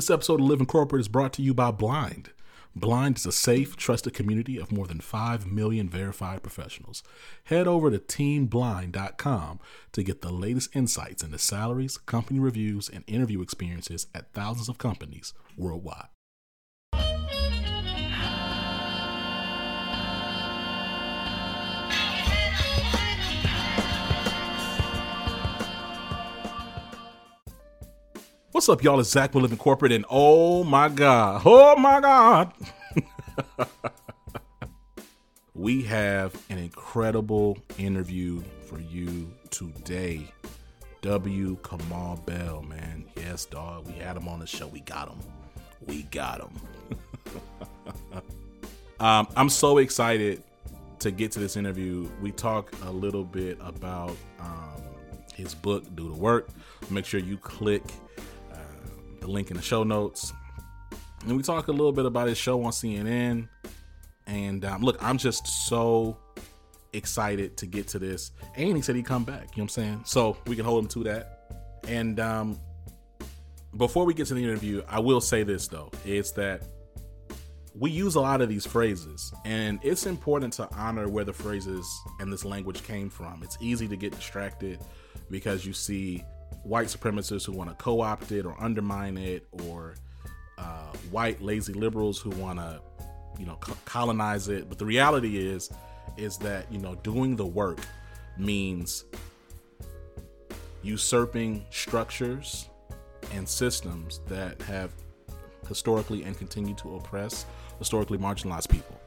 This episode of Living Corporate is brought to you by Blind. Blind is a safe, trusted community of more than 5 million verified professionals. Head over to teamblind.com to get the latest insights into salaries, company reviews, and interview experiences at thousands of companies worldwide. What's up, y'all? It's Zach Living Corporate, and oh my God, oh my God, we have an incredible interview for you today. W. Kamau Bell, man. Yes, dog. We had him on the show. We got him. We got him. um, I'm so excited to get to this interview. We talk a little bit about um, his book, Do the Work. Make sure you click the link in the show notes. And we talk a little bit about his show on CNN. And um, look, I'm just so excited to get to this. And he said he'd come back. You know what I'm saying? So we can hold him to that. And um, before we get to the interview, I will say this though: it's that we use a lot of these phrases, and it's important to honor where the phrases and this language came from. It's easy to get distracted because you see white supremacists who want to co-opt it or undermine it, or uh, white lazy liberals who want to, you know, co- colonize it. But the reality is, is that you know, doing the work means usurping structures and systems that have historically and continue to oppress historically marginalized people.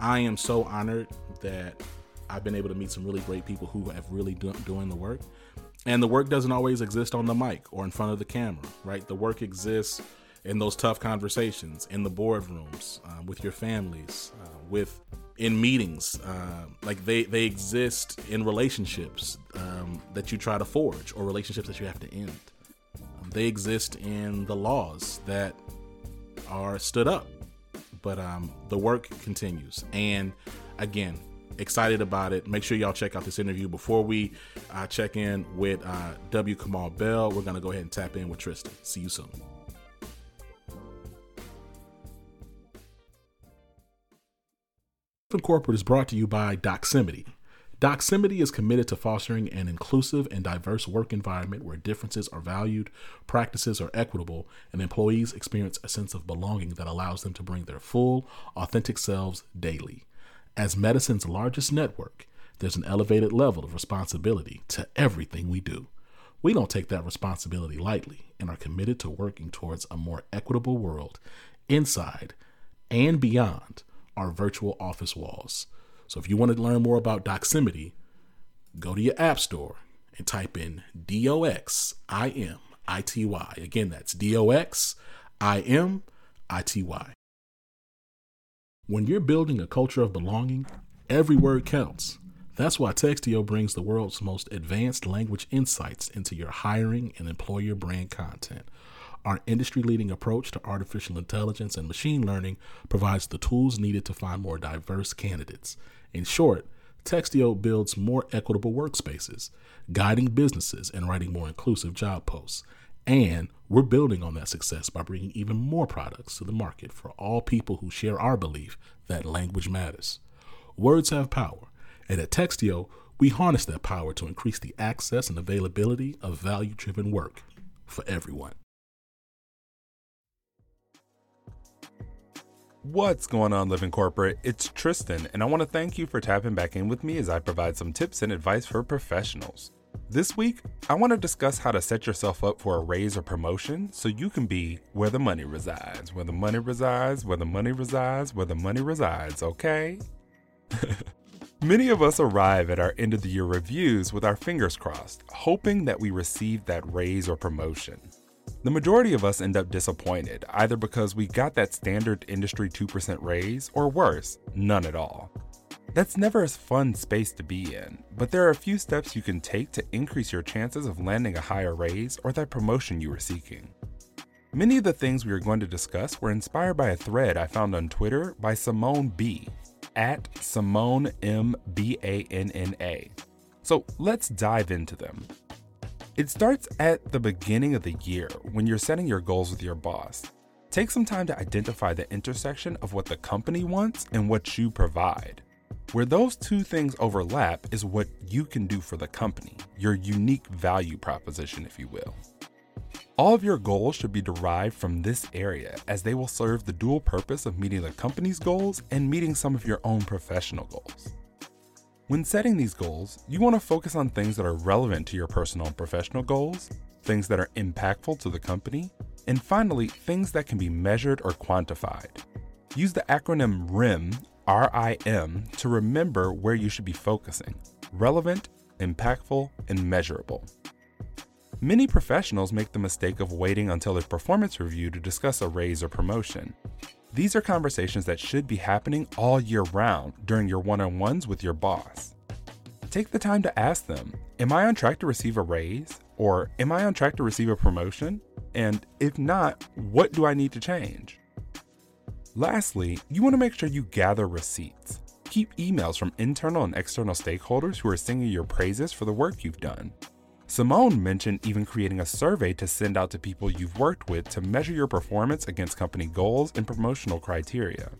I am so honored that I've been able to meet some really great people who have really do- doing the work. And the work doesn't always exist on the mic or in front of the camera, right? The work exists in those tough conversations, in the boardrooms, uh, with your families, uh, with in meetings. Uh, like they they exist in relationships um, that you try to forge or relationships that you have to end. Um, they exist in the laws that are stood up, but um, the work continues. And again, excited about it. Make sure y'all check out this interview. Before we uh, check in with uh, W. Kamau Bell, we're going to go ahead and tap in with Tristan. See you soon. Corporate is brought to you by Doximity. Doximity is committed to fostering an inclusive and diverse work environment where differences are valued, practices are equitable, and employees experience a sense of belonging that allows them to bring their full, authentic selves daily. As medicine's largest network, there's an elevated level of responsibility to everything we do. We don't take that responsibility lightly and are committed to working towards a more equitable world inside and beyond our virtual office walls. So if you want to learn more about Doximity, go to your app store and type in D O X I M I T Y. Again, that's D O X I M I T Y. When you're building a culture of belonging, every word counts. That's why Textio brings the world's most advanced language insights into your hiring and employer brand content. Our industry leading approach to artificial intelligence and machine learning provides the tools needed to find more diverse candidates. In short, Textio builds more equitable workspaces, guiding businesses and writing more inclusive job posts. And we're building on that success by bringing even more products to the market for all people who share our belief that language matters. Words have power, and at Textio, we harness that power to increase the access and availability of value driven work for everyone. What's going on, Living Corporate? It's Tristan, and I want to thank you for tapping back in with me as I provide some tips and advice for professionals. This week, I want to discuss how to set yourself up for a raise or promotion so you can be where the money resides, where the money resides, where the money resides, where the money resides, okay? Many of us arrive at our end of the year reviews with our fingers crossed, hoping that we receive that raise or promotion. The majority of us end up disappointed, either because we got that standard industry 2% raise, or worse, none at all. That's never a fun space to be in, but there are a few steps you can take to increase your chances of landing a higher raise or that promotion you were seeking. Many of the things we are going to discuss were inspired by a thread I found on Twitter by Simone B, at Simone M B A N N A. So let's dive into them. It starts at the beginning of the year when you're setting your goals with your boss. Take some time to identify the intersection of what the company wants and what you provide. Where those two things overlap is what you can do for the company, your unique value proposition, if you will. All of your goals should be derived from this area as they will serve the dual purpose of meeting the company's goals and meeting some of your own professional goals. When setting these goals, you want to focus on things that are relevant to your personal and professional goals, things that are impactful to the company, and finally, things that can be measured or quantified. Use the acronym RIM, R I M, to remember where you should be focusing relevant, impactful, and measurable. Many professionals make the mistake of waiting until a performance review to discuss a raise or promotion. These are conversations that should be happening all year round during your one on ones with your boss. Take the time to ask them Am I on track to receive a raise? Or am I on track to receive a promotion? And if not, what do I need to change? Lastly, you want to make sure you gather receipts. Keep emails from internal and external stakeholders who are singing your praises for the work you've done. Simone mentioned even creating a survey to send out to people you've worked with to measure your performance against company goals and promotional criteria.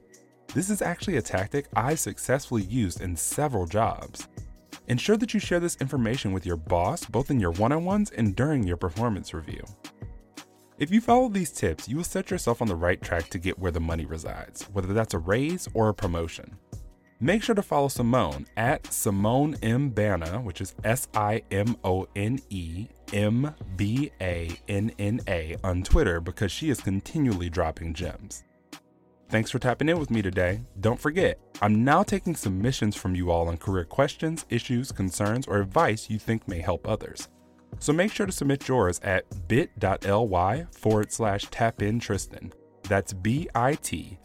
This is actually a tactic I've successfully used in several jobs. Ensure that you share this information with your boss both in your one on ones and during your performance review. If you follow these tips, you will set yourself on the right track to get where the money resides, whether that's a raise or a promotion. Make sure to follow Simone at Simone M. Banna, which is S I M O N E M B A N N A on Twitter because she is continually dropping gems. Thanks for tapping in with me today. Don't forget, I'm now taking submissions from you all on career questions, issues, concerns, or advice you think may help others. So make sure to submit yours at bit.ly forward slash tap in Tristan. That's bit.ly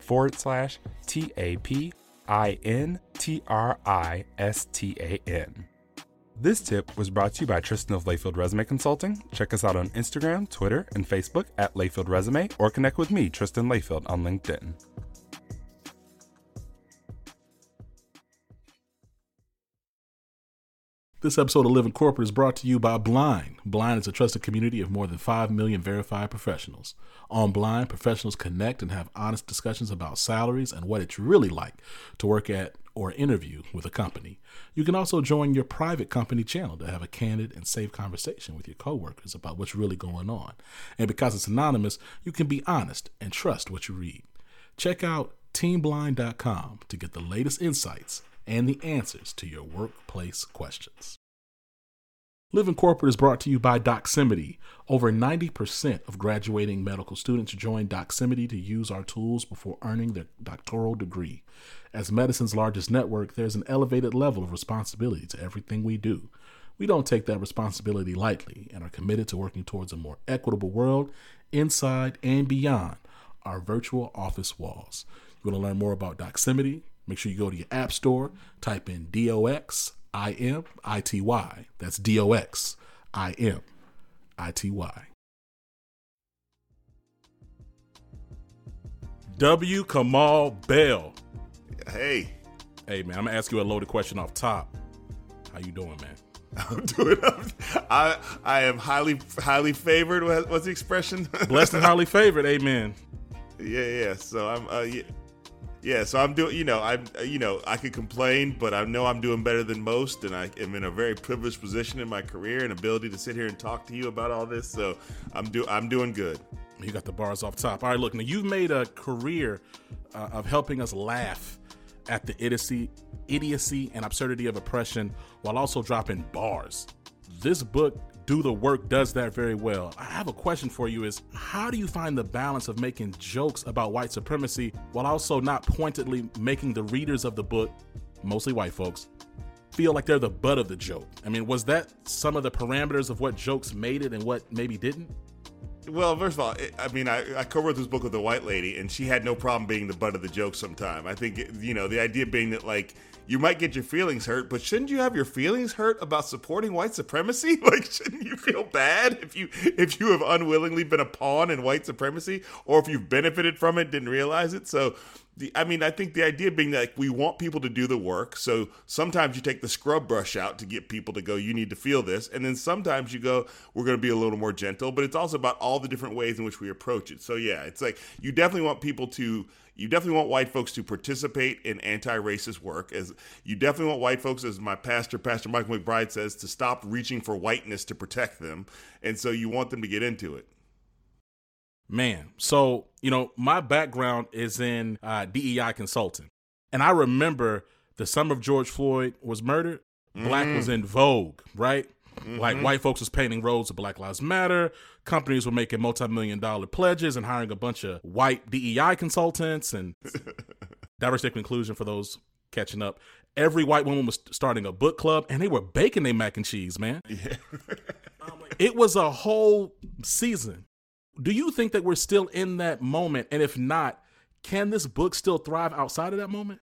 forward slash T A P I N T R I S T A N. This tip was brought to you by Tristan of Layfield Resume Consulting. Check us out on Instagram, Twitter, and Facebook at Layfield Resume, or connect with me, Tristan Layfield, on LinkedIn. This episode of Living Corporate is brought to you by Blind. Blind is a trusted community of more than 5 million verified professionals. On Blind, professionals connect and have honest discussions about salaries and what it's really like to work at or interview with a company. You can also join your private company channel to have a candid and safe conversation with your coworkers about what's really going on. And because it's anonymous, you can be honest and trust what you read. Check out teamblind.com to get the latest insights and the answers to your workplace questions. Living Corporate is brought to you by Doximity. Over 90% of graduating medical students join Doximity to use our tools before earning their doctoral degree. As medicine's largest network, there's an elevated level of responsibility to everything we do. We don't take that responsibility lightly and are committed to working towards a more equitable world inside and beyond our virtual office walls. You want to learn more about Doximity? Make sure you go to your app store, type in D O X I M I T Y. That's D O X I M I T Y. W. Kamau Bell. Hey, Hey man, I'm gonna ask you a loaded question off top. How you doing, man? I'm doing. I I am highly highly favored. What's the expression? Blessed and highly favored. Amen. yeah, yeah. So I'm. Uh, yeah, yeah. So I'm doing. You know, I'm. You know, I could complain, but I know I'm doing better than most, and I am in a very privileged position in my career and ability to sit here and talk to you about all this. So I'm do. I'm doing good. You got the bars off top. All right, look, now you've made a career uh, of helping us laugh at the idiocy, idiocy and absurdity of oppression while also dropping bars. This book, Do the Work, does that very well. I have a question for you is how do you find the balance of making jokes about white supremacy while also not pointedly making the readers of the book, mostly white folks, feel like they're the butt of the joke? I mean, was that some of the parameters of what jokes made it and what maybe didn't? Well, first of all, it, I mean, I, I co-wrote this book with a white lady, and she had no problem being the butt of the joke. Sometime, I think you know the idea being that like you might get your feelings hurt, but shouldn't you have your feelings hurt about supporting white supremacy? Like, shouldn't you feel bad if you if you have unwillingly been a pawn in white supremacy, or if you've benefited from it, didn't realize it? So, the, I mean, I think the idea being that like, we want people to do the work. So sometimes you take the scrub brush out to get people to go, you need to feel this. And then sometimes you go, we're going to be a little more gentle. But it's also about all the different ways in which we approach it. So yeah, it's like you definitely want people to, you definitely want white folks to participate in anti-racist work. As you definitely want white folks, as my pastor, Pastor Michael McBride says, to stop reaching for whiteness to protect them. And so you want them to get into it. Man, so you know, my background is in uh, DEI consulting, and I remember the summer of George Floyd was murdered. Black was in vogue, right? Like white folks was painting roads to Black Lives Matter. Companies were making multi-million dollar pledges and hiring a bunch of white DEI consultants and diversity and inclusion for those catching up. Every white woman was starting a book club, and they were baking their mac and cheese, man. Yeah. it was a whole season. Do you think that we're still in that moment? And if not, can this book still thrive outside of that moment?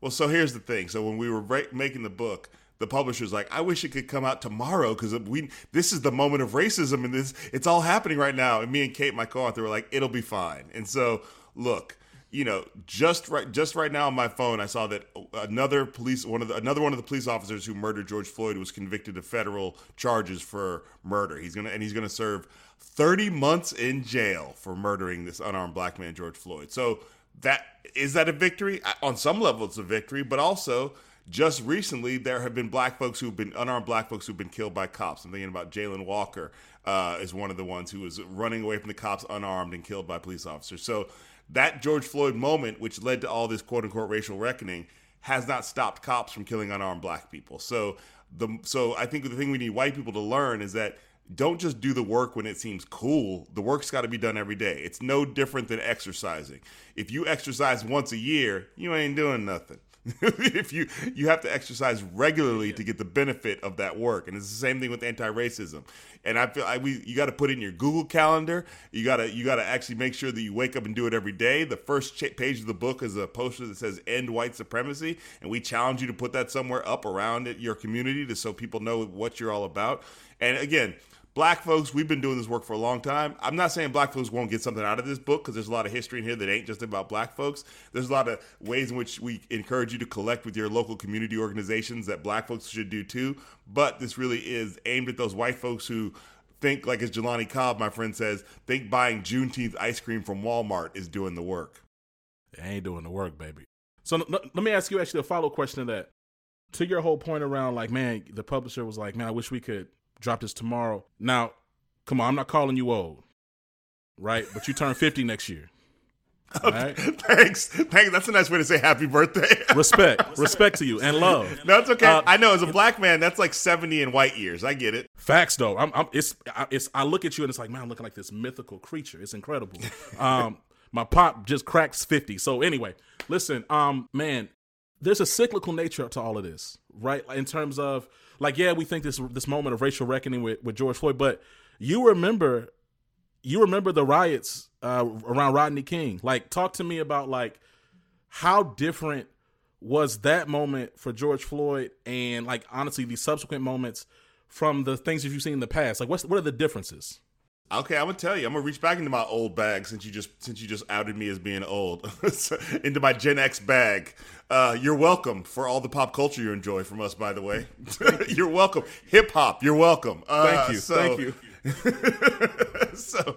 Well, so here's the thing. So when we were ra- making the book, the publisher's like, "I wish it could come out tomorrow because we this is the moment of racism and this it's all happening right now." And me and Kate, my co-author, were like, "It'll be fine." And so, look, you know, just right just right now on my phone, I saw that another police one of the, another one of the police officers who murdered George Floyd was convicted of federal charges for murder. He's gonna and he's gonna serve 30 months in jail for murdering this unarmed black man, George Floyd. So that is that a victory? On some level, it's a victory, but also just recently there have been black folks who've been unarmed black folks who've been killed by cops. I'm thinking about Jayland Walker uh, is one of the ones who was running away from the cops unarmed and killed by police officers. So that George Floyd moment, which led to all this quote unquote racial reckoning, has not stopped cops from killing unarmed black people. So the so I think the thing we need white people to learn is that don't just do the work when it seems cool. The work's got to be done every day. It's no different than exercising. If you exercise once a year, you ain't doing nothing. if you you have to exercise regularly to get the benefit of that work, and it's the same thing with anti-racism. And I feel like we you got to put in your Google Calendar. You gotta you gotta actually make sure that you wake up and do it every day. The first ch- page of the book is a poster that says "End White Supremacy," and we challenge you to put that somewhere up around it, your community, to so people know what you're all about. And again, black folks, we've been doing this work for a long time. I'm not saying black folks won't get something out of this book because there's a lot of history in here that ain't just about black folks. There's a lot of ways in which we encourage you to collect with your local community organizations that black folks should do too. But this really is aimed at those white folks who think, like as Jelani Cobb, my friend says, think buying Juneteenth ice cream from Walmart is doing the work. They ain't doing the work, baby. So let me ask you actually a follow up question to that. To your whole point around, like, man, the publisher was like, man, I wish we could drop this tomorrow. Now, come on, I'm not calling you old, right? But you turn 50 next year. Right? Thanks. Thanks. That's a nice way to say happy birthday. respect. Respect to you and love. No, it's okay. Uh, I know as a black man, that's like 70 in white years. I get it. Facts though. I'm, I'm it's it's I look at you and it's like, man, I'm looking like this mythical creature. It's incredible. Um my pop just cracks 50. So anyway, listen, um man, there's a cyclical nature to all of this, right? In terms of like, yeah, we think this this moment of racial reckoning with, with George Floyd, but you remember you remember the riots uh, around Rodney King. Like, talk to me about like how different was that moment for George Floyd, and like honestly, the subsequent moments from the things that you've seen in the past. Like, what's what are the differences? Okay, I'm gonna tell you. I'm gonna reach back into my old bag since you just since you just outed me as being old, into my Gen X bag. Uh, you're welcome for all the pop culture you enjoy from us. By the way, you're welcome. Hip hop, you're welcome. Uh, thank you. So, thank you. so,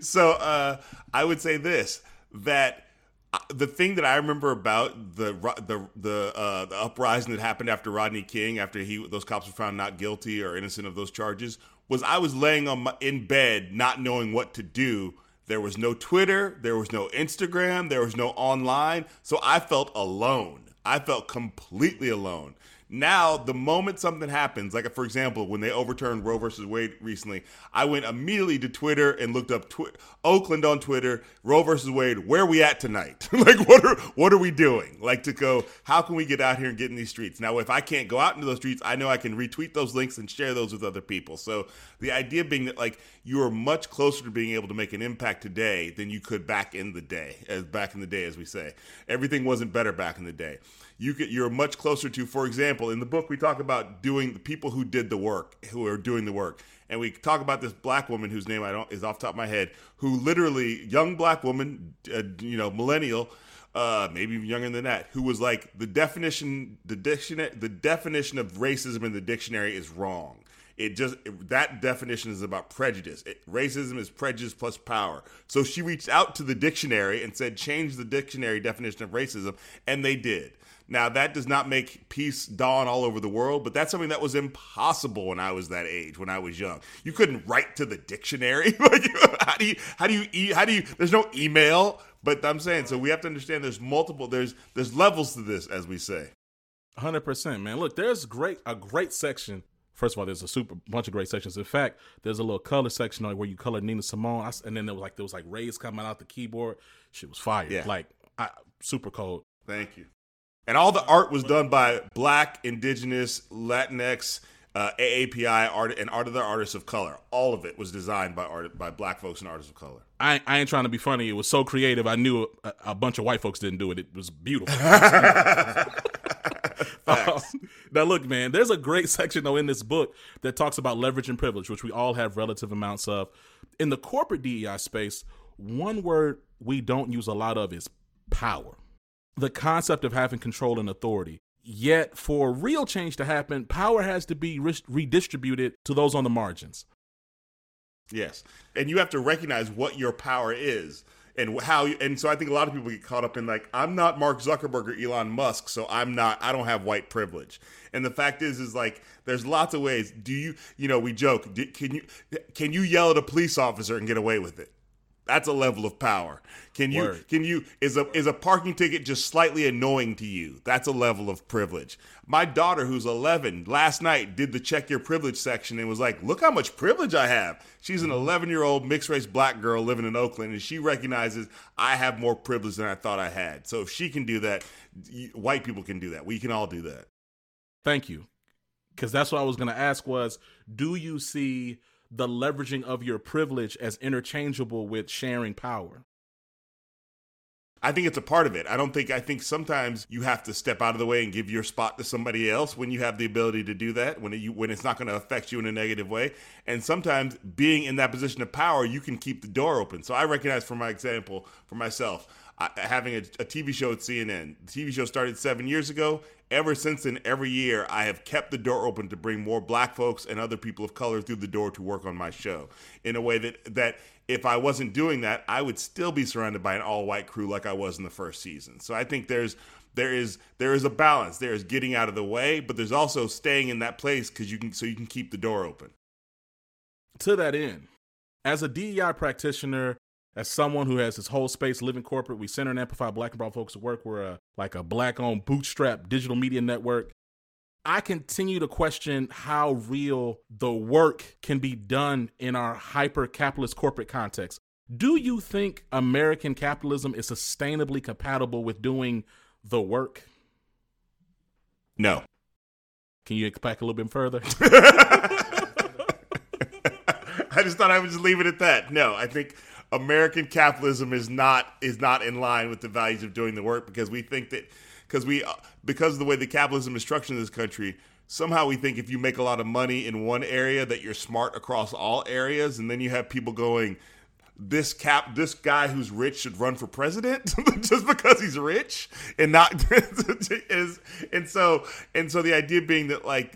so uh, I would say this that uh, the thing that I remember about the the the, uh, the uprising that happened after Rodney King, after he those cops were found not guilty or innocent of those charges, was I was laying on my, in bed not knowing what to do. There was no Twitter, there was no Instagram, there was no online, so I felt alone. I felt completely alone. Now, the moment something happens, like for example, when they overturned Roe versus Wade recently, I went immediately to Twitter and looked up Twi- Oakland on Twitter, Roe versus Wade. Where are we at tonight? like, what are what are we doing? Like to go, how can we get out here and get in these streets? Now, if I can't go out into those streets, I know I can retweet those links and share those with other people. So the idea being that like you are much closer to being able to make an impact today than you could back in the day, as back in the day, as we say. Everything wasn't better back in the day you get you're much closer to for example in the book we talk about doing the people who did the work who are doing the work and we talk about this black woman whose name I don't is off top of my head who literally young black woman uh, you know millennial uh, maybe even younger than that, who was like the definition, the dictionary, the definition of racism in the dictionary is wrong. It just it, that definition is about prejudice. It, racism is prejudice plus power. So she reached out to the dictionary and said, change the dictionary definition of racism, and they did. Now that does not make peace dawn all over the world, but that's something that was impossible when I was that age, when I was young. You couldn't write to the dictionary. like, how do you? How do you? E- how do you? There's no email. But I'm saying, so we have to understand. There's multiple. There's there's levels to this, as we say. Hundred percent, man. Look, there's great a great section First of all, there's a super bunch of great sections. In fact, there's a little color section where you color Nina Simone, I, and then there was like there was like rays coming out the keyboard. She was fire. Yeah. Like I, super cold. Thank you. And all the art was done by Black, Indigenous, Latinx, uh, AAPI art and art of the artists of color. All of it was designed by art by Black folks and artists of color. I, I ain't trying to be funny. It was so creative. I knew a, a bunch of white folks didn't do it. It was beautiful. um, now, look, man, there's a great section though in this book that talks about leverage and privilege, which we all have relative amounts of. In the corporate DEI space, one word we don't use a lot of is power. The concept of having control and authority. Yet, for real change to happen, power has to be re- redistributed to those on the margins. Yes. And you have to recognize what your power is and how and so I think a lot of people get caught up in like I'm not Mark Zuckerberg or Elon Musk, so I'm not I don't have white privilege. And the fact is is like there's lots of ways. Do you you know, we joke, can you can you yell at a police officer and get away with it? That's a level of power. Can you Word. can you is a is a parking ticket just slightly annoying to you? That's a level of privilege. My daughter who's 11 last night did the check your privilege section and was like, "Look how much privilege I have." She's an 11-year-old mm-hmm. mixed race black girl living in Oakland and she recognizes I have more privilege than I thought I had. So if she can do that, white people can do that. We can all do that. Thank you. Cuz that's what I was going to ask was, do you see the leveraging of your privilege as interchangeable with sharing power? I think it's a part of it. I don't think I think sometimes you have to step out of the way and give your spot to somebody else when you have the ability to do that when it, when it's not going to affect you in a negative way. And sometimes being in that position of power, you can keep the door open. So I recognize for my example for myself, I, having a, a TV show at CNN. The TV show started 7 years ago ever since then, every year, I have kept the door open to bring more black folks and other people of color through the door to work on my show in a way that, that if I wasn't doing that, I would still be surrounded by an all white crew like I was in the first season. So I think there's there is there is a balance. There is getting out of the way, but there's also staying in that place because you can so you can keep the door open. To that end, as a DEI practitioner, as someone who has his whole space living corporate, we center and amplify black and brown folks at work. We're a, like a black owned bootstrap digital media network. I continue to question how real the work can be done in our hyper capitalist corporate context. Do you think American capitalism is sustainably compatible with doing the work? No. Can you expect a little bit further? I just thought I would just leave it at that. No, I think American capitalism is not is not in line with the values of doing the work because we think that because we uh, because of the way the capitalism is structured in this country somehow we think if you make a lot of money in one area that you're smart across all areas and then you have people going this cap this guy who's rich should run for president just because he's rich and not is and so and so the idea being that like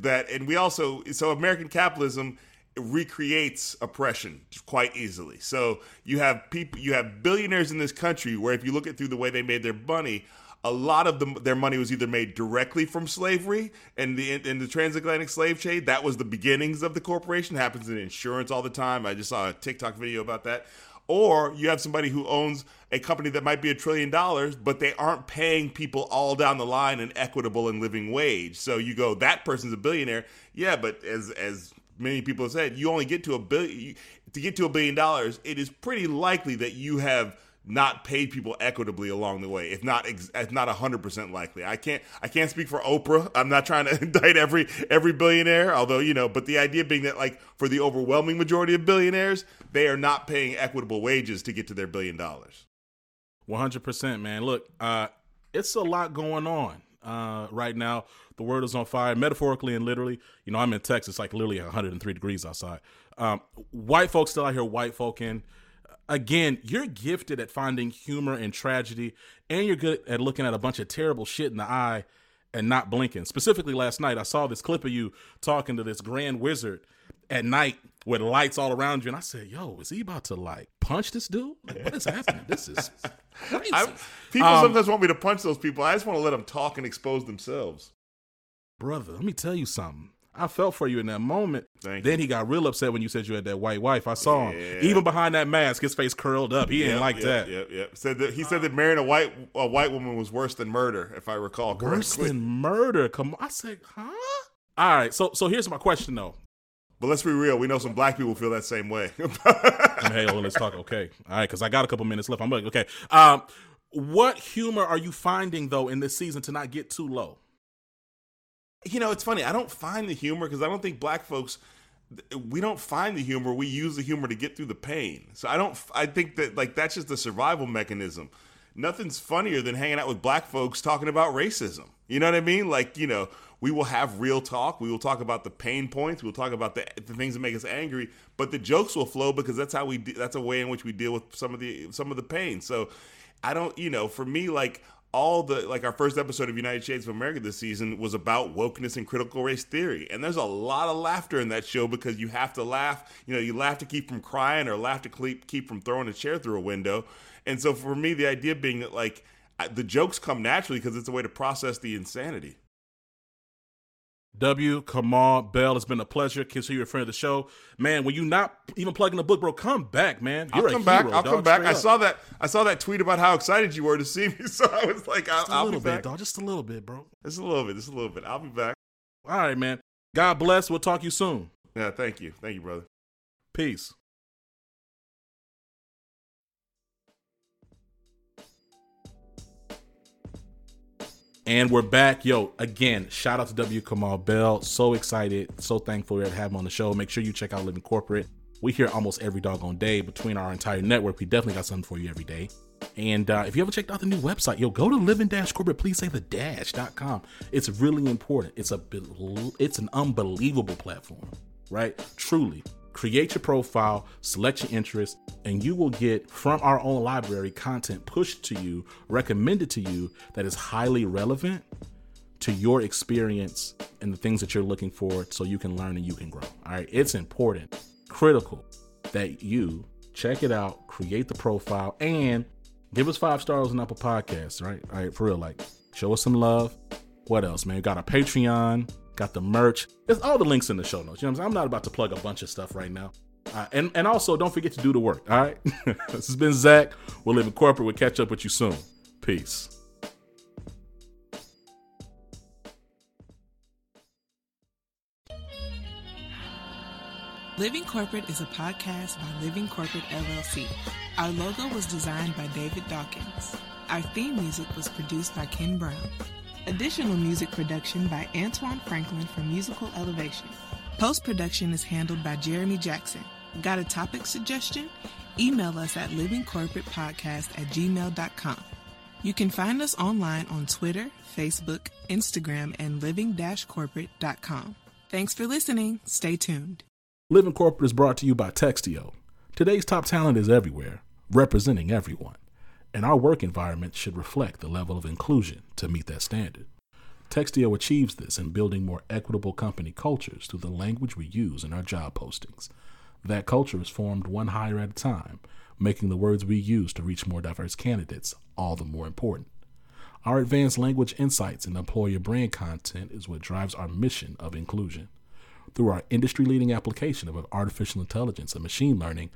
that and we also so american capitalism recreates oppression quite easily. So you have people, you have billionaires in this country where if you look at through the way they made their money, a lot of their money was either made directly from slavery and the in the transatlantic slave trade. That was the beginnings of the corporation. Happens in insurance all the time. I just saw a TikTok video about that. Or you have somebody who owns a company that might be a trillion dollars, but they aren't paying people all down the line an equitable and living wage. So you go, that person's a billionaire. Yeah, but as as many people have said, you only get to a billion to get to a billion dollars. It is pretty likely that you have not paid people equitably along the way, if not if not hundred percent likely. I can't I can't speak for Oprah. I'm not trying to indict every every billionaire, although you know. But the idea being that like for the overwhelming majority of billionaires, they are not paying equitable wages to get to their billion dollars. One hundred percent, man. Look, uh, it's a lot going on uh, right now. The world is on fire, metaphorically and literally. You know, I'm in Texas, like literally 103 degrees outside. Um, white folks still out here white folk in. Again, you're gifted at finding humor and tragedy, and you're good at looking at a bunch of terrible shit in the eye and not blinking. Specifically, last night, I saw this clip of you talking to this grand wizard at night with lights all around you, and I said, "Yo, is he about to like punch this dude? Like, what is happening? This is crazy." I, people Um, sometimes want me to punch those people. I just want to let them talk and expose themselves. brother, let me tell you something. I felt for you in that moment. Thank then he got real upset when you said you had that white wife. I saw him. Even behind that mask, his face curled up. He didn't like yep, that. Yep, yep. Said that he said that marrying a white a white woman was worse than murder, if I recall correctly. Worse than murder. Come on. I said, huh? All right. So so here's my question though. But let's be real, we know some black people feel that same way. hey, well, let's talk. Okay. All right, because I got a couple minutes left. I'm like, okay. Um, what humor are you finding though in this season to not get too low? you know, it's funny. I don't find the humor because I don't think black folks we don't find the humor. We use the humor to get through the pain. So I don't. I think that like that's just a survival mechanism. Nothing's funnier than hanging out with black folks talking about racism. You know what I mean? Like you know, we will have real talk. We will talk about the pain points. We'll talk about the, the things that make us angry. But the jokes will flow because that's how we. De- that's a way in which we deal with some of the some of the pain. So I don't. You know, for me, like all the like our first episode of United Shades of America this season was about wokeness and critical race theory. And there's a lot of laughter in that show because you have to laugh. You know, you laugh to keep from crying or laugh to keep keep from throwing a chair through a window. And so for me, the idea being that like I- the jokes come naturally because it's a way to process the insanity. W. Kamau Bell, it's been a pleasure. Kiss you, a friend of the show. Man, when you not even plugging the book, bro, come back, man. You're I'll come a back. hero, I'll dog, come back. I up. saw that. I saw that tweet about how excited you were to see me. So I was like, I'll, Just a I'll be little bit, back. dog. Just a little bit, bro. Just a little bit. Just a little bit. I'll be back. All right, man. God bless. We'll talk to you soon. Yeah. Thank you. Thank you, brother. Peace. And we're back. Yo, again, shout out to W. Kamau Bell. So excited, so thankful to have him on the show. Make sure you check out Living Corporate. We hear almost every doggone day between our entire network. We definitely got something for you every day. And uh, if you haven't checked out the new website, yo, go to living corporate. Please say the dash.com. It's really important. It's a it's an unbelievable platform, right? Truly. Create your profile, select your interests, and you will get from our own library content pushed to you, recommended to you that is highly relevant to your experience and the things that you're looking for so you can learn and you can grow. All right. It's important, critical that you check it out, create the profile, and give us five stars on Apple Podcasts, right? All right, for real. Like, show us some love. What else, man? We got a Patreon, got the merch. There's all the links in the show notes. You know I'm? I'm not about to plug a bunch of stuff right now. Uh, and, and also, don't forget to do the work, all right? this has been Zach. We'll live in corporate. We'll catch up with you soon. Peace. Living Corporate is a podcast by Living Corporate LLC. Our logo was designed by David Dawkins. Our theme music was produced by Ken Brown. Additional music production by Antoine Franklin for Musical Elevation. Post production is handled by Jeremy Jackson. Got a topic suggestion? Email us at livingcorporatepodcast at gmail.com. You can find us online on Twitter, Facebook, Instagram, and living-corporate.com. Thanks for listening. Stay tuned. Living Corporate is brought to you by Textio. Today's top talent is everywhere, representing everyone. And our work environment should reflect the level of inclusion to meet that standard. Textio achieves this in building more equitable company cultures through the language we use in our job postings. That culture is formed one hire at a time, making the words we use to reach more diverse candidates all the more important. Our advanced language insights and employer brand content is what drives our mission of inclusion. Through our industry leading application of artificial intelligence and machine learning,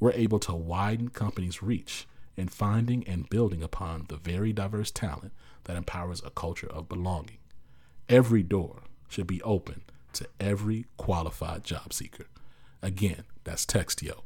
we're able to widen companies' reach in finding and building upon the very diverse talent that empowers a culture of belonging. Every door should be open to every qualified job seeker. Again, that's Textio.